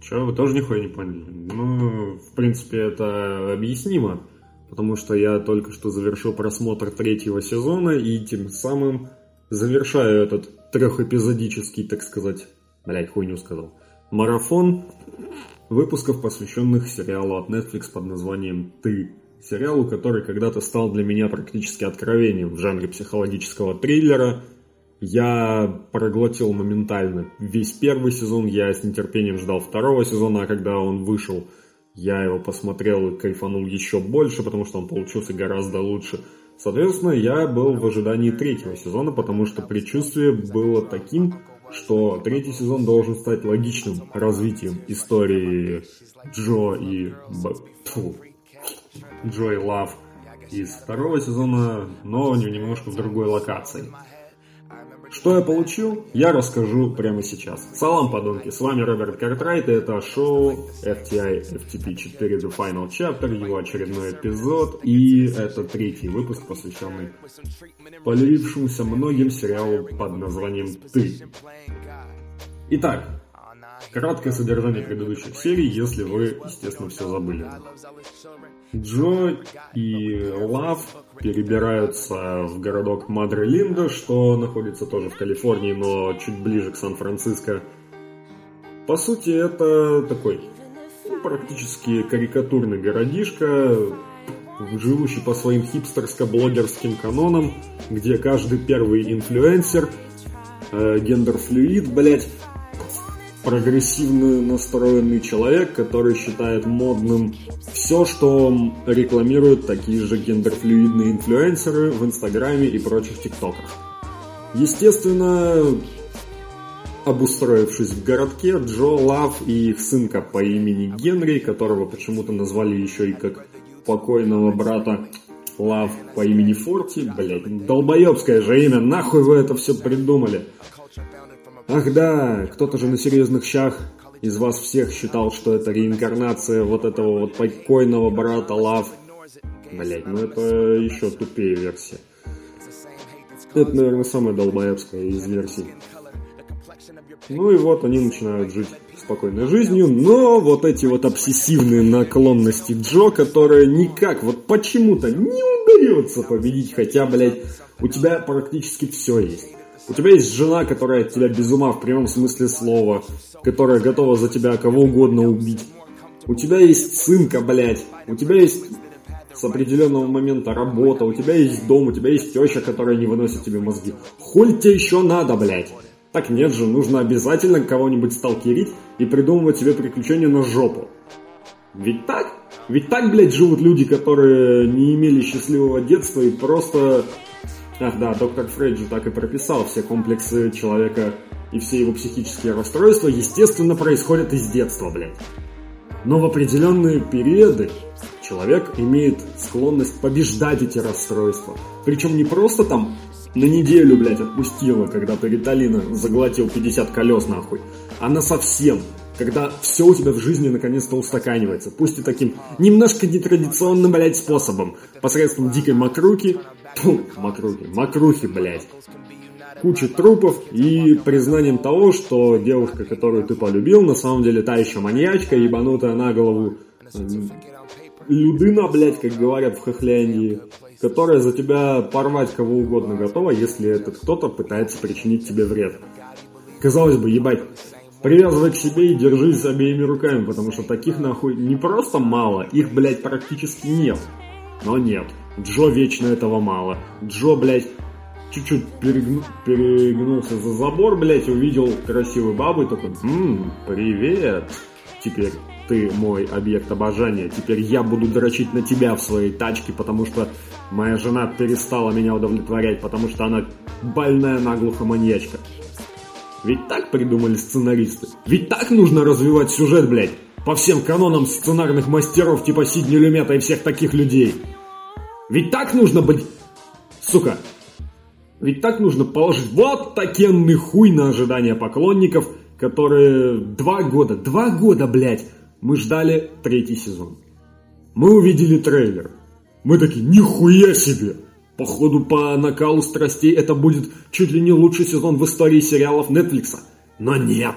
Че, вы тоже нихуя не поняли? Ну, в принципе, это объяснимо, потому что я только что завершил просмотр третьего сезона и тем самым завершаю этот трехэпизодический, так сказать, блять, хуйню сказал, марафон выпусков, посвященных сериалу от Netflix под названием «Ты». Сериалу, который когда-то стал для меня практически откровением в жанре психологического триллера – я проглотил моментально весь первый сезон, я с нетерпением ждал второго сезона, а когда он вышел, я его посмотрел и кайфанул еще больше, потому что он получился гораздо лучше. Соответственно, я был в ожидании третьего сезона, потому что предчувствие было таким, что третий сезон должен стать логичным развитием истории Джо и... Фу, Джо и Лав из второго сезона, но немножко в другой локации. Что я получил, я расскажу прямо сейчас. Салам, подонки, с вами Роберт Картрайт, и это шоу FTI FTP 4 The Final Chapter, его очередной эпизод, и это третий выпуск, посвященный полившемуся многим сериалу под названием «Ты». Итак, краткое содержание предыдущих серий, если вы, естественно, все забыли. Джо и Лав перебираются в городок Мадре-Линда, что находится тоже в Калифорнии, но чуть ближе к Сан-Франциско. По сути, это такой ну, практически карикатурный городишко, живущий по своим хипстерско-блогерским канонам, где каждый первый инфлюенсер, э, genderfluid, блять, прогрессивно настроенный человек, который считает модным все, что рекламируют такие же гендерфлюидные инфлюенсеры в Инстаграме и прочих ТикТоках.Естественно, обустроившись в городке, Джо Лав и их сынка по имени Генри, которого почему-то назвали еще и как покойного брата Лав по имени Форти, блять, долбоебское же имя, нахуй вы это все придумали? Ах да, кто-то же на серьезных щах из вас всех считал, что это реинкарнация вот этого вот покойного брата Лав. Блять, ну это еще тупее версия. Это, наверное, самая долбоебская из версий. Ну и вот они начинают жить спокойной жизнью, но вот эти вот обсессивные наклонности Джо, которые никак, вот почему-то не удается победить, хотя, блядь, у тебя практически все есть. У тебя есть жена, которая от тебя без ума в прямом смысле слова, которая готова за тебя кого угодно убить. У тебя есть сынка, блядь. У тебя есть с определенного момента работа, у тебя есть дом, у тебя есть теща, которая не выносит тебе мозги. Хуй тебе еще надо, блядь? Так нет же, нужно обязательно кого-нибудь сталкерить и придумывать себе приключения на жопу. Ведь так? Ведь так, блядь, живут люди, которые не имели счастливого детства и просто Ах да, доктор Фрейд же так и прописал, все комплексы человека и все его психические расстройства, естественно, происходят из детства, блядь. Но в определенные периоды человек имеет склонность побеждать эти расстройства. Причем не просто там на неделю, блядь, отпустила, когда ты риталина заглотил 50 колес нахуй, а на совсем, когда все у тебя в жизни наконец-то устаканивается, пусть и таким немножко нетрадиционным, блядь, способом, посредством дикой макруки, Фу, макрухи, макрухи, блядь. Куча трупов и признанием того, что девушка, которую ты полюбил, на самом деле та еще маньячка, ебанутая на голову людына, блядь, как говорят в Хохляндии, которая за тебя порвать кого угодно готова, если этот кто-то пытается причинить тебе вред. Казалось бы, ебать, привязывай к себе и держись обеими руками, потому что таких нахуй не просто мало, их, блядь, практически нет. Но нет. Джо вечно этого мало. Джо, блядь, чуть-чуть перегну, перегнулся за забор, блядь, увидел красивую бабу и такой, ммм, привет, теперь ты мой объект обожания, теперь я буду дрочить на тебя в своей тачке, потому что моя жена перестала меня удовлетворять, потому что она больная наглухо маньячка. Ведь так придумали сценаристы. Ведь так нужно развивать сюжет, блядь, по всем канонам сценарных мастеров типа Сидни Люмета и всех таких людей. Ведь так нужно быть... Сука. Ведь так нужно положить вот такенный хуй на ожидания поклонников, которые два года, два года, блядь, мы ждали третий сезон. Мы увидели трейлер. Мы такие, нихуя себе! Походу, по накалу страстей это будет чуть ли не лучший сезон в истории сериалов Netflix. Но нет.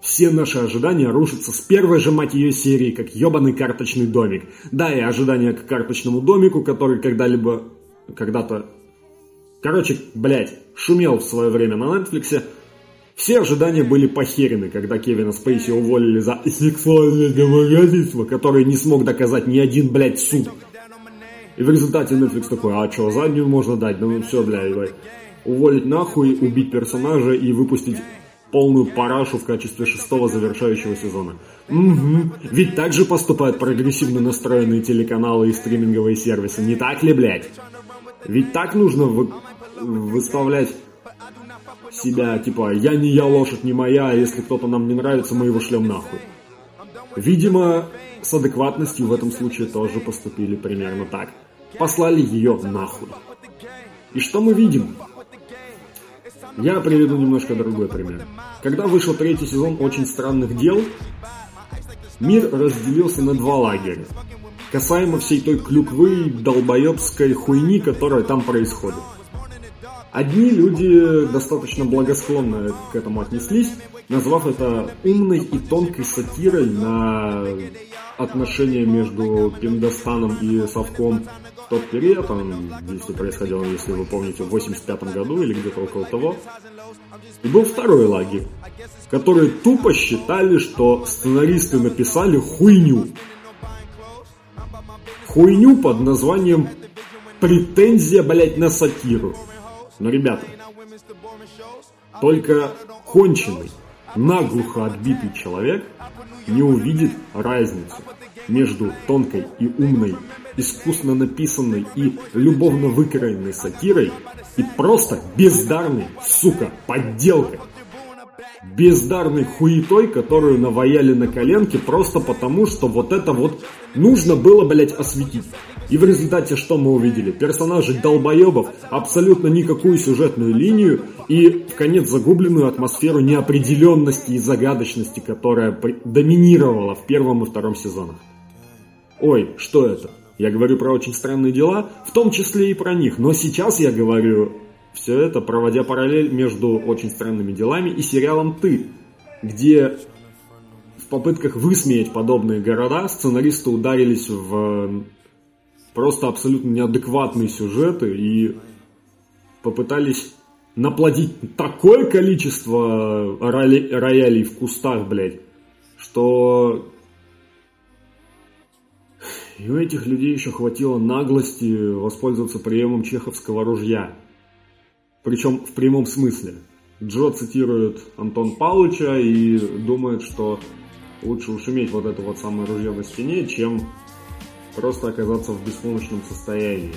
Все наши ожидания рушатся с первой же, мать ее, серии, как ебаный карточный домик. Да, и ожидания к карточному домику, который когда-либо... Когда-то... Короче, блядь, шумел в свое время на Netflix. Все ожидания были похерены, когда Кевина Спейси уволили за сексуальное домогательство, которое не смог доказать ни один, блядь, суд. И в результате Netflix такой, а что, заднюю можно дать? Ну все, бля, ебать. Уволить нахуй, убить персонажа и выпустить полную парашу в качестве шестого завершающего сезона. Угу. Ведь так же поступают прогрессивно настроенные телеканалы и стриминговые сервисы, не так ли, блядь? Ведь так нужно вы... выставлять себя, типа, я не я, лошадь не моя, а если кто-то нам не нравится, мы его шлем нахуй. Видимо, с адекватностью в этом случае тоже поступили примерно так послали ее нахуй. И что мы видим? Я приведу немножко другой пример. Когда вышел третий сезон «Очень странных дел», мир разделился на два лагеря. Касаемо всей той клюквы долбоебской хуйни, которая там происходит. Одни люди достаточно благосклонно к этому отнеслись, назвав это умной и тонкой сатирой на отношения между Пиндостаном и Совком в тот период, он если происходило, если вы помните, в 85 году или где-то около того. И был второй лагерь, которые тупо считали, что сценаристы написали хуйню. Хуйню под названием «Претензия, блять, на сатиру». Но, ребята, только конченый, наглухо отбитый человек не увидит разницу между тонкой и умной, искусно написанной и любовно выкроенной сатирой и просто бездарной, сука, подделкой. Бездарной хуетой, которую наваяли на коленке просто потому, что вот это вот нужно было, блять, осветить. И в результате что мы увидели? Персонажи долбоебов, абсолютно никакую сюжетную линию и в конец загубленную атмосферу неопределенности и загадочности, которая доминировала в первом и втором сезонах. Ой, что это? Я говорю про очень странные дела, в том числе и про них, но сейчас я говорю все это, проводя параллель между очень странными делами и сериалом «Ты», где в попытках высмеять подобные города сценаристы ударились в просто абсолютно неадекватные сюжеты и попытались наплодить такое количество роли, роялей в кустах, блядь, что и у этих людей еще хватило наглости воспользоваться приемом чеховского ружья. Причем в прямом смысле. Джо цитирует Антон Павловича и думает, что лучше уж иметь вот это вот самое ружье на стене, чем просто оказаться в беспомощном состоянии.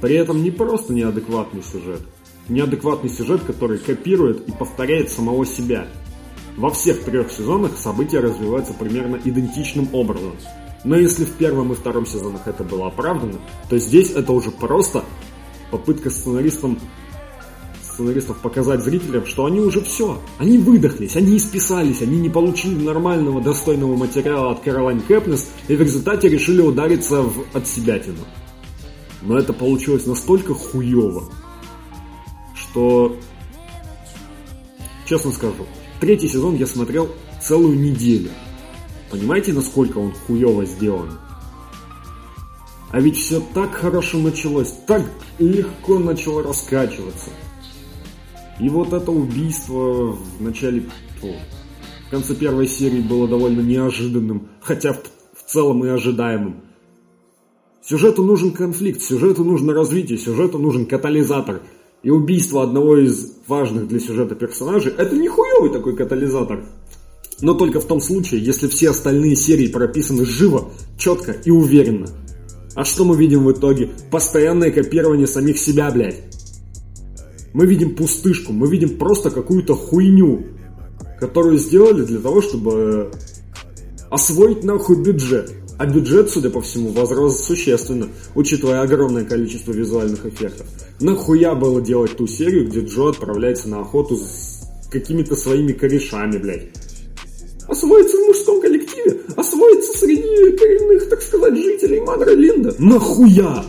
При этом не просто неадекватный сюжет. Неадекватный сюжет, который копирует и повторяет самого себя. Во всех трех сезонах события развиваются примерно идентичным образом. Но если в первом и втором сезонах это было оправдано, то здесь это уже просто попытка сценаристам сценаристов показать зрителям, что они уже все, они выдохлись, они исписались, они не получили нормального, достойного материала от Кэролайн Кэпнес и в результате решили удариться в отсебятину. Но это получилось настолько хуево, что, честно скажу, третий сезон я смотрел целую неделю. Понимаете, насколько он хуево сделан? А ведь все так хорошо началось, так легко начало раскачиваться. И вот это убийство в начале, в конце первой серии было довольно неожиданным, хотя в, в целом и ожидаемым. Сюжету нужен конфликт, сюжету нужно развитие, сюжету нужен катализатор. И убийство одного из важных для сюжета персонажей – это не такой катализатор. Но только в том случае, если все остальные серии прописаны живо, четко и уверенно. А что мы видим в итоге? Постоянное копирование самих себя, блядь. Мы видим пустышку, мы видим просто какую-то хуйню, которую сделали для того, чтобы освоить нахуй бюджет. А бюджет, судя по всему, возрос существенно, учитывая огромное количество визуальных эффектов. Нахуя было делать ту серию, где Джо отправляется на охоту с какими-то своими корешами, блядь. Освоиться в мужском коллективе, освоиться среди коренных, так сказать, жителей Мадра Линда. Нахуя?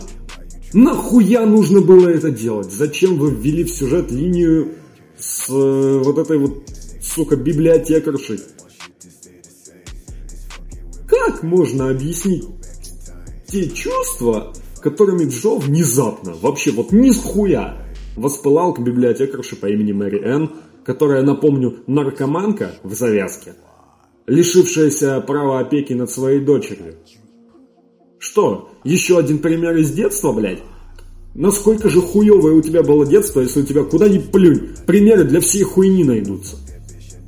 Нахуя нужно было это делать? Зачем вы ввели в сюжет линию с э, вот этой вот, сука, библиотекаршей? Как можно объяснить те чувства, которыми Джо внезапно, вообще вот ни с хуя, воспылал к библиотекарше по имени Мэри Энн, которая, напомню, наркоманка в завязке, лишившаяся права опеки над своей дочерью. Что, еще один пример из детства, блядь? Насколько же хуевое у тебя было детство, если у тебя куда ни плюнь, примеры для всей хуйни найдутся.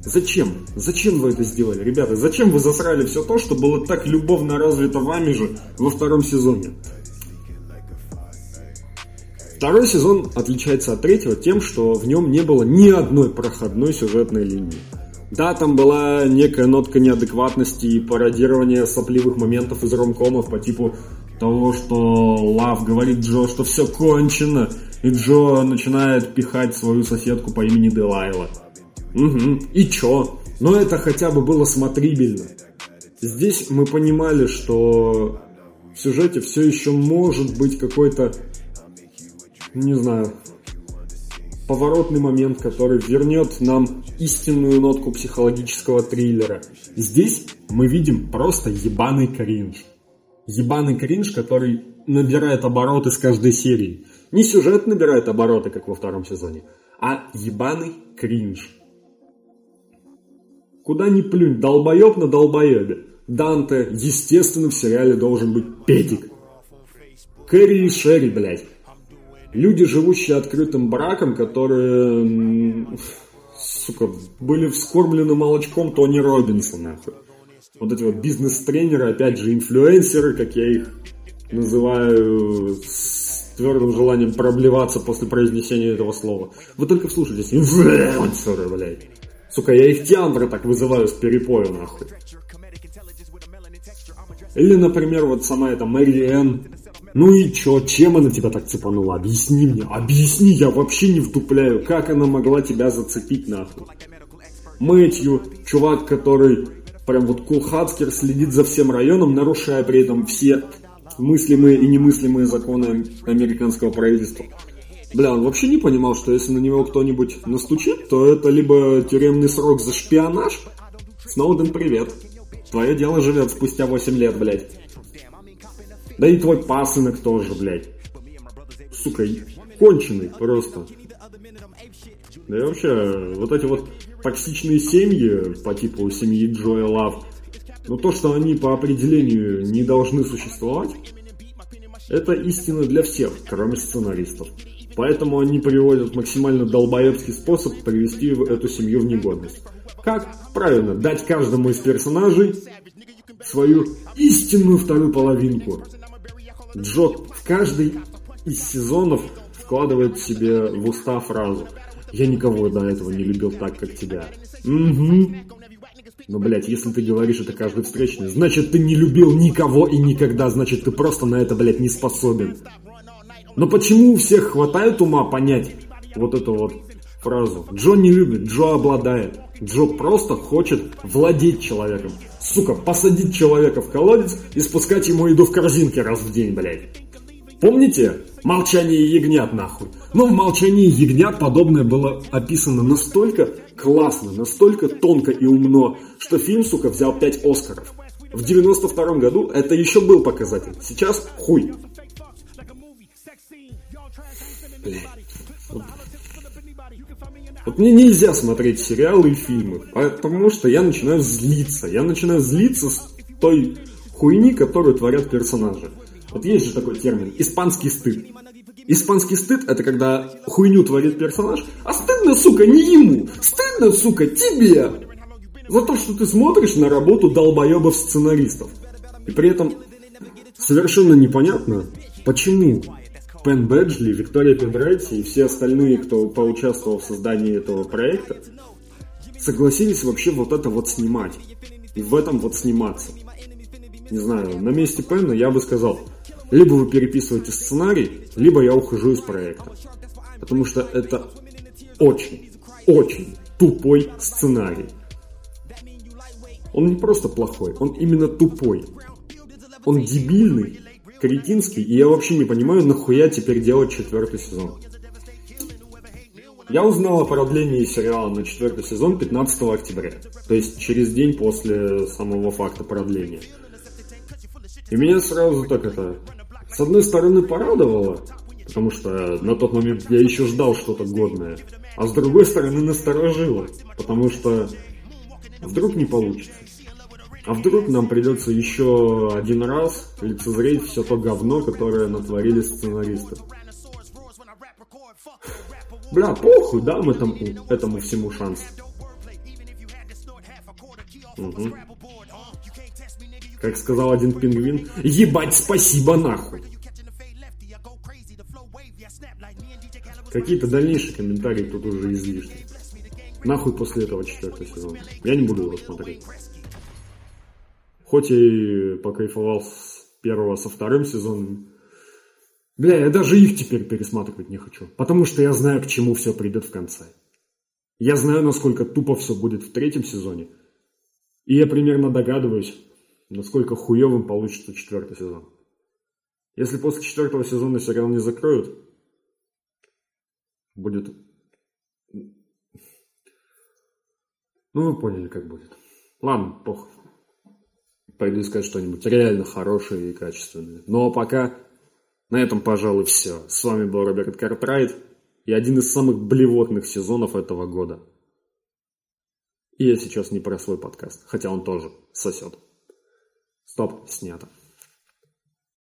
Зачем? Зачем вы это сделали, ребята? Зачем вы засрали все то, что было так любовно развито вами же во втором сезоне? Второй сезон отличается от третьего тем, что в нем не было ни одной проходной сюжетной линии. Да, там была некая нотка неадекватности и пародирования сопливых моментов из ромкомов по типу того, что Лав говорит Джо, что все кончено, и Джо начинает пихать свою соседку по имени Делайла. Угу, и чё? Но это хотя бы было смотрибельно. Здесь мы понимали, что в сюжете все еще может быть какой-то не знаю, поворотный момент, который вернет нам истинную нотку психологического триллера. Здесь мы видим просто ебаный кринж. Ебаный кринж, который набирает обороты с каждой серии. Не сюжет набирает обороты, как во втором сезоне, а ебаный кринж. Куда ни плюнь, долбоеб на долбоебе. Данте, естественно, в сериале должен быть Петик. Кэрри и Шерри, блядь. Люди, живущие открытым браком, которые, сука, были вскормлены молочком Тони Робинсона. Вот эти вот бизнес-тренеры, опять же, инфлюенсеры, как я их называю, с твердым желанием проблеваться после произнесения этого слова. Вы только вслушайтесь. Инфлюенсеры, блядь. Сука, я их театра так вызываю с перепоя, нахуй. Или, например, вот сама эта Мэри Энн, ну и чё, чем она тебя так цепанула? Объясни мне, объясни, я вообще не втупляю, как она могла тебя зацепить нахуй. Мэтью, чувак, который прям вот кулхацкер следит за всем районом, нарушая при этом все мыслимые и немыслимые законы американского правительства. Бля, он вообще не понимал, что если на него кто-нибудь настучит, то это либо тюремный срок за шпионаж. Сноуден, привет. Твое дело живет спустя 8 лет, блядь. Да и твой пасынок тоже, блядь. Сука, конченый просто. Да и вообще, вот эти вот токсичные семьи по типу семьи Джоя Лав, но то, что они по определению не должны существовать, это истина для всех, кроме сценаристов. Поэтому они приводят максимально долбоебский способ привести эту семью в негодность. Как? Правильно, дать каждому из персонажей свою истинную вторую половинку. Джо в каждый из сезонов вкладывает себе в уста фразу «Я никого до этого не любил так, как тебя». Угу. Но, блядь, если ты говоришь это каждый встречный, значит ты не любил никого и никогда, значит ты просто на это, блядь, не способен. Но почему у всех хватает ума понять вот эту вот фразу? Джо не любит, Джо обладает. Джо просто хочет владеть человеком. Сука, посадить человека в колодец и спускать ему еду в корзинке раз в день, блядь. Помните? Молчание ягнят, нахуй. Но в молчании ягнят подобное было описано настолько классно, настолько тонко и умно, что фильм, сука, взял 5 Оскаров. В 92 году это еще был показатель. Сейчас хуй. Блядь. Вот мне нельзя смотреть сериалы и фильмы, потому что я начинаю злиться. Я начинаю злиться с той хуйни, которую творят персонажи. Вот есть же такой термин – испанский стыд. Испанский стыд – это когда хуйню творит персонаж, а стыдно, сука, не ему, стыдно, сука, тебе. За то, что ты смотришь на работу долбоебов-сценаристов. И при этом совершенно непонятно, почему Пен Бэджли, Виктория Пендрайти и все остальные, кто поучаствовал в создании этого проекта, согласились вообще вот это вот снимать. И в этом вот сниматься. Не знаю, на месте Пена я бы сказал, либо вы переписываете сценарий, либо я ухожу из проекта. Потому что это очень, очень тупой сценарий. Он не просто плохой, он именно тупой. Он дебильный, кретинский, и я вообще не понимаю, нахуя теперь делать четвертый сезон. Я узнал о продлении сериала на четвертый сезон 15 октября, то есть через день после самого факта продления. И меня сразу так это, с одной стороны, порадовало, потому что на тот момент я еще ждал что-то годное, а с другой стороны насторожило, потому что вдруг не получится. А вдруг нам придется еще один раз лицезреть все то говно, которое натворили сценаристы. Бля, похуй, дам этому, этому всему шанс. Угу. Как сказал один пингвин, ебать, спасибо нахуй. Какие-то дальнейшие комментарии тут уже излишни. Нахуй после этого четвертый сезон. Я не буду его смотреть. Хоть и покайфовал с первого со вторым сезоном, Бля, я даже их теперь пересматривать не хочу. Потому что я знаю, к чему все придет в конце. Я знаю, насколько тупо все будет в третьем сезоне. И я примерно догадываюсь, насколько хуевым получится четвертый сезон. Если после четвертого сезона сериал не закроют, будет... Ну, вы поняли, как будет. Ладно, похуй. Пойду искать что-нибудь реально хорошее и качественное. Но пока на этом, пожалуй, все. С вами был Роберт Картрайт и один из самых блевотных сезонов этого года. И я сейчас не про свой подкаст, хотя он тоже сосет. Стоп, снято.